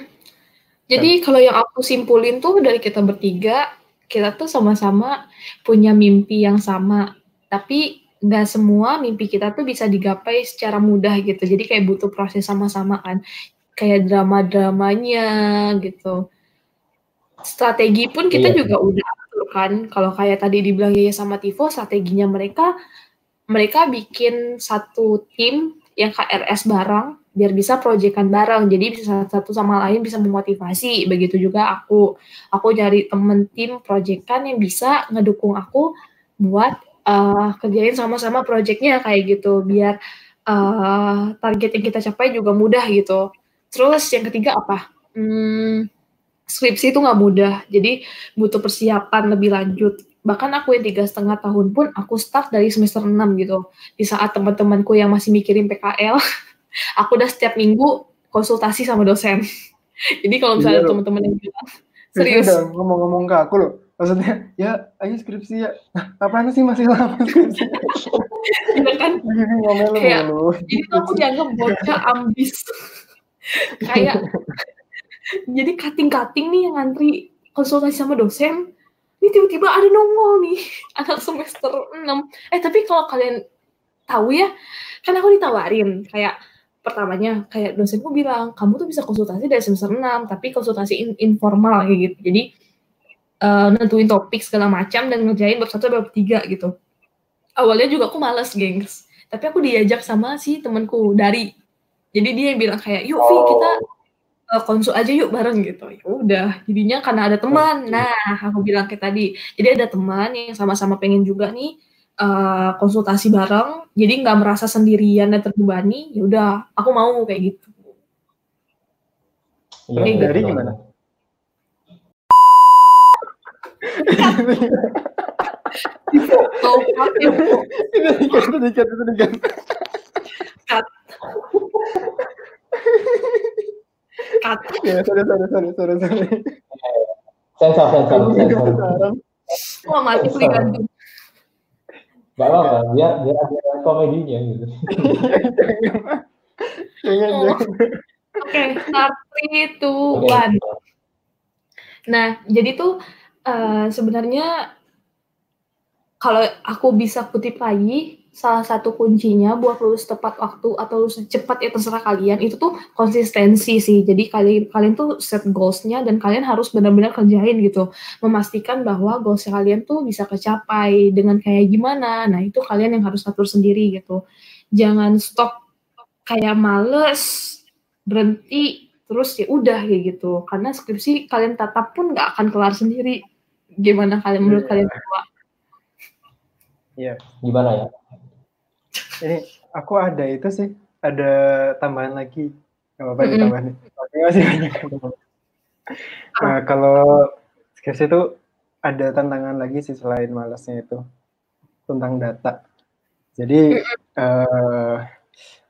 Jadi kalau yang aku simpulin tuh dari kita bertiga, kita tuh sama-sama punya mimpi yang sama. Tapi nggak semua mimpi kita tuh bisa digapai secara mudah gitu. Jadi kayak butuh proses sama-sama kan. Kayak drama-dramanya gitu. Strategi pun kita Iya. juga udah atur kan. Kalau kayak tadi dibilang Yaya sama Tivo, strateginya mereka mereka bikin satu tim yang KRS bareng biar bisa proyekan bareng. Jadi bisa satu sama lain bisa memotivasi. Begitu juga aku. Aku cari temen tim proyekan yang bisa ngedukung aku buat eh, kerjain sama-sama proyeknya kayak gitu. Biar eh, target yang kita capai juga mudah gitu. Terus yang ketiga apa? Hmm, skripsi itu nggak mudah. Jadi butuh persiapan lebih lanjut bahkan aku yang tiga setengah tahun pun aku start dari semester 6 gitu di saat teman-temanku yang masih mikirin PKL aku udah setiap minggu konsultasi sama dosen jadi kalau misalnya Iya teman-teman yang bilang Serius serius udah ngomong-ngomong ke aku loh. Maksudnya, ya ayo skripsi ya. Nah, apaan sih masih lama skripsi? ya kan Gini ngomel Kayak- lu. jadi tuh aku dianggap bocah ambis kayak jadi cutting-cutting nih yang ngantri konsultasi sama dosen ini tiba-tiba ada nongol nih. Anak semester 6 eh tapi kalau kalian tahu ya kan aku ditawarin. Kayak pertamanya kayak dosenku bilang kamu tuh bisa konsultasi dari semester 6 tapi konsultasi in- informal gitu. Jadi eh, nentuin topik segala macam dan ngerjain bab satu bab tiga gitu. Awalnya juga aku males gengs. Tapi aku diajak sama si temanku dari. Jadi dia yang bilang kayak yuk Vi kita uh, konsul aja yuk bareng gitu ya udah jadinya karena ada teman nah aku bilang kayak tadi jadi ada teman yang sama-sama pengen juga nih uh, konsultasi bareng jadi nggak merasa sendirian dan terbebani ya udah aku mau kayak gitu Kayak betul dari banget. gimana? oh dikat, itu dikat. Ya, sorry, sorry, sorry, sorry, sorry. Sensor, sensor, sensor. wah mati digantung Gak apa-apa, biar biar ada komedinya gitu. Jangan, Oh. jangan. oke start three two Oke. one Nah, jadi tuh eh, sebenarnya kalau aku bisa kutip lagi, salah satu kuncinya buat lulus tepat waktu atau lulus cepat ya terserah kalian itu tuh konsistensi sih. Jadi kalian kalian tuh set goalsnya dan kalian harus benar-benar kerjain gitu, memastikan bahwa goals kalian tuh bisa kecapai dengan kayak gimana. Nah itu kalian yang harus atur sendiri gitu. Jangan stop kayak males berhenti terus ya udah kayak gitu karena skripsi kalian tatap pun nggak akan kelar sendiri gimana kalian menurut Iya. kalian berdua Gimana ya? Ini aku ada itu sih, ada tambahan lagi. Apa-apa Mm-mm. ditambahin. Oke, masih banyak. Nah, kalau skripsi itu ada tantangan lagi sih selain malasnya itu tentang data. Jadi eh,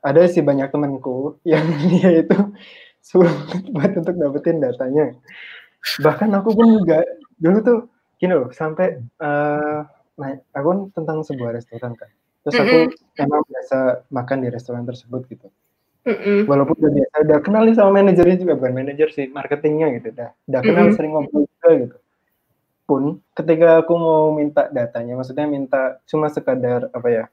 ada sih banyak temanku yang dia itu sulit buat untuk dapetin datanya. Bahkan aku pun juga dulu tuh gini loh sampai uh, nah, aku kan tentang sebuah restoran kan. Terus aku mm -hmm. emang biasa makan di restoran tersebut gitu. Mm -hmm. Walaupun udah biasa, udah kenal nih sama manajernya juga bukan manajer sih, marketingnya gitu, udah, udah kenal mm -hmm. sering ngobrol juga gitu. Pun ketika aku mau minta datanya, maksudnya minta cuma sekadar apa ya,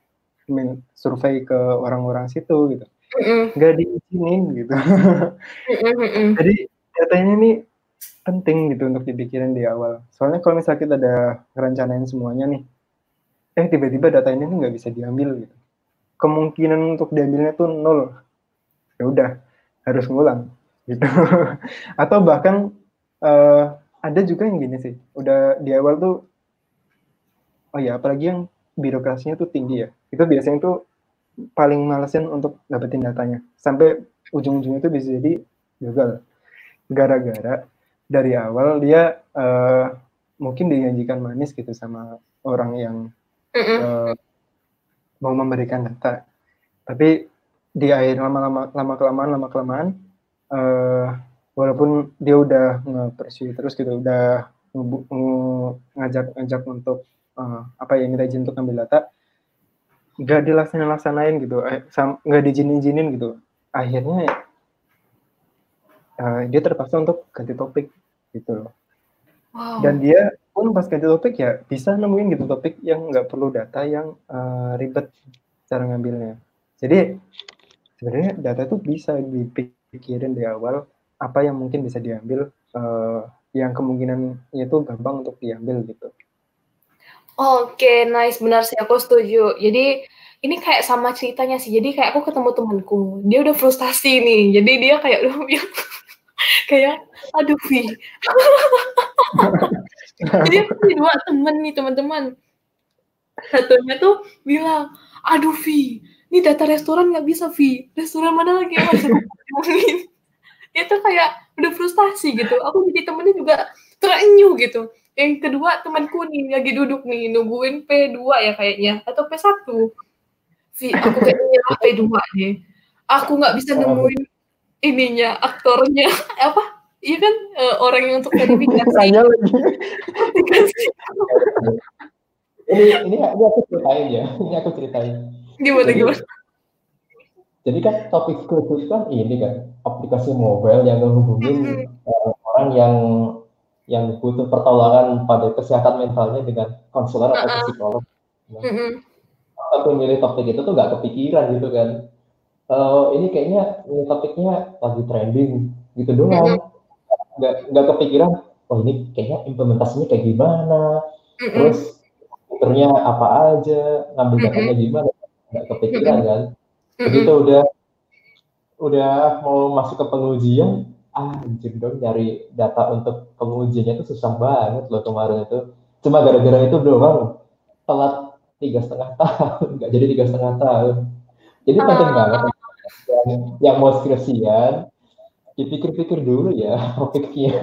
min, survei ke orang-orang situ gitu, mm -hmm. diizinin gitu. mm -hmm. Jadi datanya ini penting gitu untuk dipikirin di awal. Soalnya kalau misalnya kita ada rencanain semuanya nih, eh tiba-tiba data ini nggak bisa diambil gitu. Kemungkinan untuk diambilnya tuh nol. Ya udah, harus ngulang gitu. Atau bahkan uh, ada juga yang gini sih, udah di awal tuh, oh ya apalagi yang birokrasinya tuh tinggi ya. Itu biasanya tuh paling malesin untuk dapetin datanya. Sampai ujung-ujungnya itu bisa jadi gagal. Gara-gara dari awal dia uh, mungkin dijanjikan manis gitu sama orang yang uh, mau memberikan data tapi di akhir lama-lama lama kelamaan lama kelamaan uh, walaupun dia udah nge terus gitu udah ngajak-ngajak untuk uh, apa ya minta izin untuk ambil data nggak dilaksanain gitu. Nggak dijinin-jinin gitu. Akhirnya uh, dia terpaksa untuk ganti topik gitu loh. Wow. Dan dia pun pas ganti topik ya bisa nemuin gitu topik yang nggak perlu data yang uh, ribet cara ngambilnya. Jadi sebenarnya data itu bisa dipikirin di awal apa yang mungkin bisa diambil uh, yang kemungkinan itu gampang untuk diambil gitu. Oke, okay, nice benar sih aku setuju. Jadi ini kayak sama ceritanya sih. Jadi kayak aku ketemu temanku, dia udah frustasi nih. Jadi dia kayak udah kayak aduh Vi jadi aku dua temen nih teman-teman. Satunya tuh bilang aduh Vi ini data restoran nggak bisa Vi. Restoran mana lagi yang masih itu kayak udah frustasi gitu. Aku jadi temennya juga terenyuh gitu. Yang kedua temanku nih lagi duduk nih nungguin P2 ya kayaknya atau P1 Vi aku kayaknya P2 nih aku nggak bisa nemuin ininya aktornya. Apa iya kan uh, orang yang untuk verifikasi Tanya lagi ini ini ini aku ceritain ya ini aku ceritain gimana jadi, gimana jadi kan topik khusus kan ini kan aplikasi mobile yang menghubungi mm -hmm. uh, orang yang yang butuh pertolongan pada kesehatan mentalnya dengan konselor atau uh -uh. psikolog. Nah, mm -hmm. Aku milih topik itu tuh gak kepikiran gitu kan uh, ini kayaknya ini topiknya lagi trending gitu doang nggak nggak kepikiran oh ini kayaknya implementasinya kayak gimana? Terus fiturnya apa aja? Ngambil datanya gimana? Nggak kepikiran kan? Begitu udah udah mau masuk ke pengujian ah anjir dong nyari data untuk pengujiannya itu susah banget loh kemarin itu. Cuma gara-gara itu doang telat tiga setengah tahun nggak jadi tiga setengah tahun. Jadi penting banget yang, yang mau skripsian dipikir-pikir dulu ya topiknya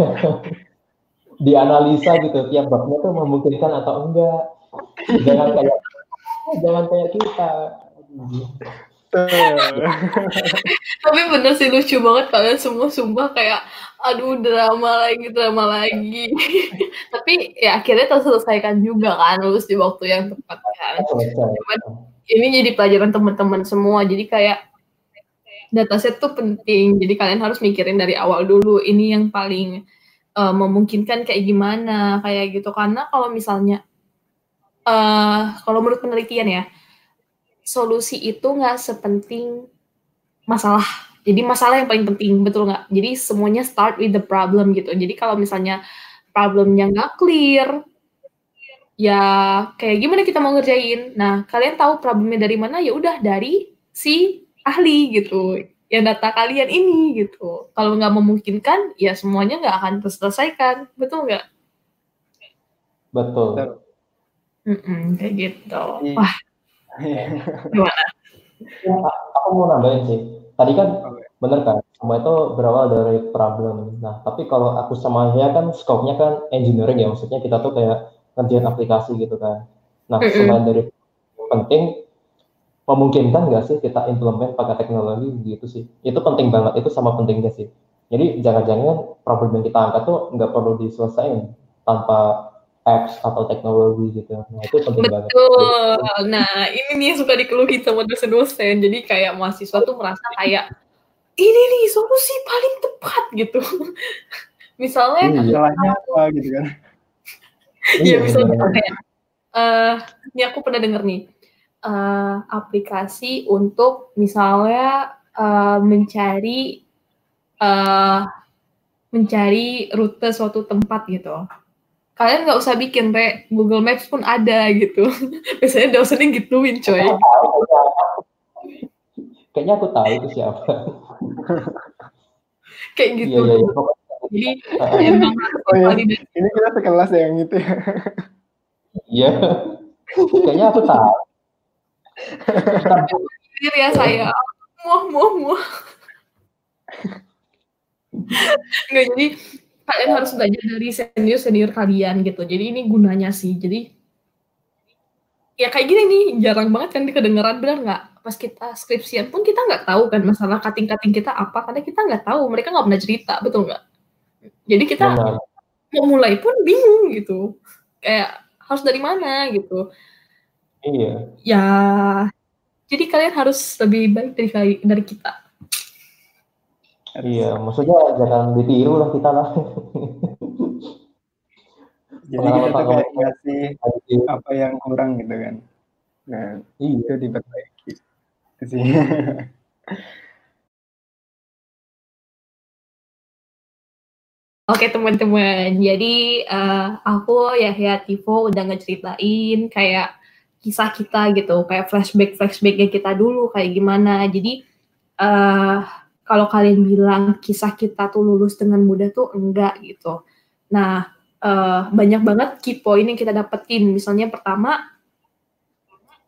dianalisa gitu tiap babnya tuh memungkinkan atau enggak. Jangan kayak jangan kayak kita. Tapi bener sih lucu banget kalian semua sumpah kayak aduh drama lagi drama lagi. Tapi ya akhirnya terselesaikan juga kan lulus di waktu yang tepat kan. Cuman, ini jadi pelajaran teman-teman semua jadi kayak dataset tuh penting. Jadi kalian harus mikirin dari awal dulu ini yang paling uh, memungkinkan kayak gimana kayak gitu. Karena kalau misalnya uh, kalau menurut penelitian ya solusi itu nggak sepenting masalah. Jadi masalah yang paling penting betul nggak? Jadi semuanya start with the problem gitu. Jadi kalau misalnya problemnya nggak clear, ya kayak gimana kita mau ngerjain? Nah kalian tahu problemnya dari mana? Ya udah dari si ahli gitu yang data kalian ini gitu. Kalau nggak memungkinkan ya semuanya nggak akan terselesaikan betul nggak? Betul. Mm -mm, kayak gitu. Iya. wah. Gimana? Ya, aku mau nambahin sih. Tadi kan bener kan semua itu berawal dari problem. Nah tapi kalau aku sama dia kan scope-nya kan engineering ya maksudnya kita tuh kayak ngerjain aplikasi gitu kan. Nah mm -mm. selain dari penting memungkinkan nggak sih kita implement pakai teknologi gitu sih itu penting banget itu sama pentingnya sih Jadi jangan-jangan problem yang kita angkat tuh nggak perlu diselesaikan tanpa apps atau teknologi gitu. Nah itu penting banget. Betul. Nah, ini nih yang suka dikeluhin sama dosen-dosen. Jadi kayak mahasiswa tuh merasa kayak ini nih solusi paling tepat gitu. Misalnya Iya. Masalahnya apa gitu kan? ya Iya, misalnya benar. kayak eh ini aku pernah denger nih eh, aplikasi untuk misalnya eh, mencari eh mencari rute suatu tempat gitu. Kalian nggak usah bikin, Re. Google Maps pun ada gitu. Biasanya dosennya gituin, coy. Kayaknya. Aku tahu itu siapa. Kayak Iya gitu. iya iya. Pokoknya, Jadi uh, emang Oh iya, ini kita sekelas ya yang itu ya. Iya. Kayaknya aku tahu. Diri ya saya. Muah, muah, muah. Nggak, jadi kalian harus belajar dari senior-senior kalian gitu. Jadi ini gunanya sih. Jadi ya kayak gini nih, jarang banget kan kedengeran benar nggak? Pas kita skripsian pun kita nggak tahu kan masalah cutting-cutting kita apa, karena kita nggak tahu, mereka nggak pernah cerita, betul nggak? Jadi kita Benar. mau mulai pun bingung gitu. Kayak harus dari mana gitu. Iya. Ya, jadi kalian harus lebih baik dari dari kita. Iya. Maksudnya jangan ditiru lah kita lah. Jadi kita tuh kayak ngasih apa yang kurang gitu kan. Nah, Iya. itu diperbaiki. Itu sih. Oke teman-teman, jadi eh, aku Yahya Tivo udah ngeceritain kayak kisah kita gitu, kayak flashback flashbacknya kita dulu kayak gimana. Jadi eh kalau kalian bilang kisah kita tuh lulus dengan mudah tuh enggak gitu. Nah eh, banyak banget key point yang kita dapetin. Misalnya pertama,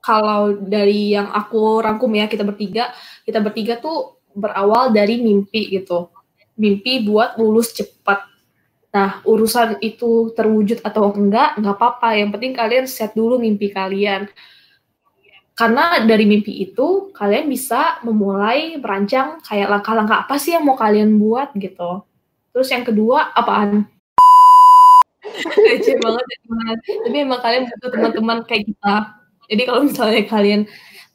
kalau dari yang aku rangkum ya kita bertiga, kita bertiga tuh berawal dari mimpi gitu mimpi buat lulus cepat. Nah, urusan itu terwujud atau enggak, enggak apa-apa. Yang penting kalian set dulu mimpi kalian. Karena dari mimpi itu, kalian bisa memulai merancang kayak langkah-langkah apa sih yang mau kalian buat gitu. Terus yang kedua, apaan? Receh banget ya, teman. Tapi emang kalian butuh teman-teman kayak kita. Jadi kalau misalnya kalian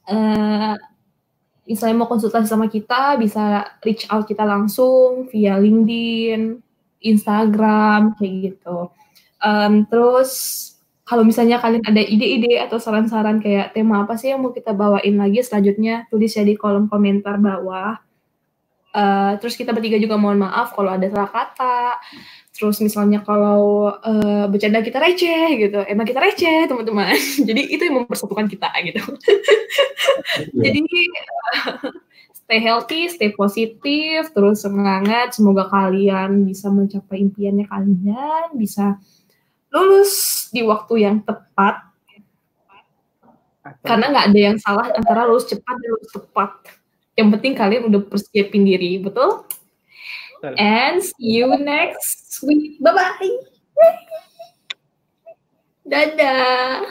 eh, misalnya mau konsultasi sama kita, bisa reach out kita langsung via LinkedIn, Instagram, kayak gitu. Em, terus kalau misalnya kalian ada ide-ide atau saran-saran kayak tema apa sih yang mau kita bawain lagi selanjutnya, tulis ya di kolom komentar bawah. Eh, terus kita bertiga juga mohon maaf kalau ada salah kata. Terus misalnya kalau eh, bercanda kita receh gitu, emang kita receh teman-teman. Jadi itu yang mempersatukan kita gitu. Jadi stay healthy, stay positif, terus semangat. Semoga kalian bisa mencapai impiannya kalian, bisa lulus di waktu yang tepat. Atau Karena nggak ada yang salah antara lulus cepat dan lulus tepat. Yang penting kalian udah persiapin diri, betul? Betul. And see you next week. Bye-bye. Dadah.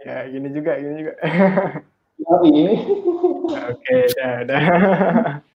ya gini juga, gini juga. Oke, dah, dah.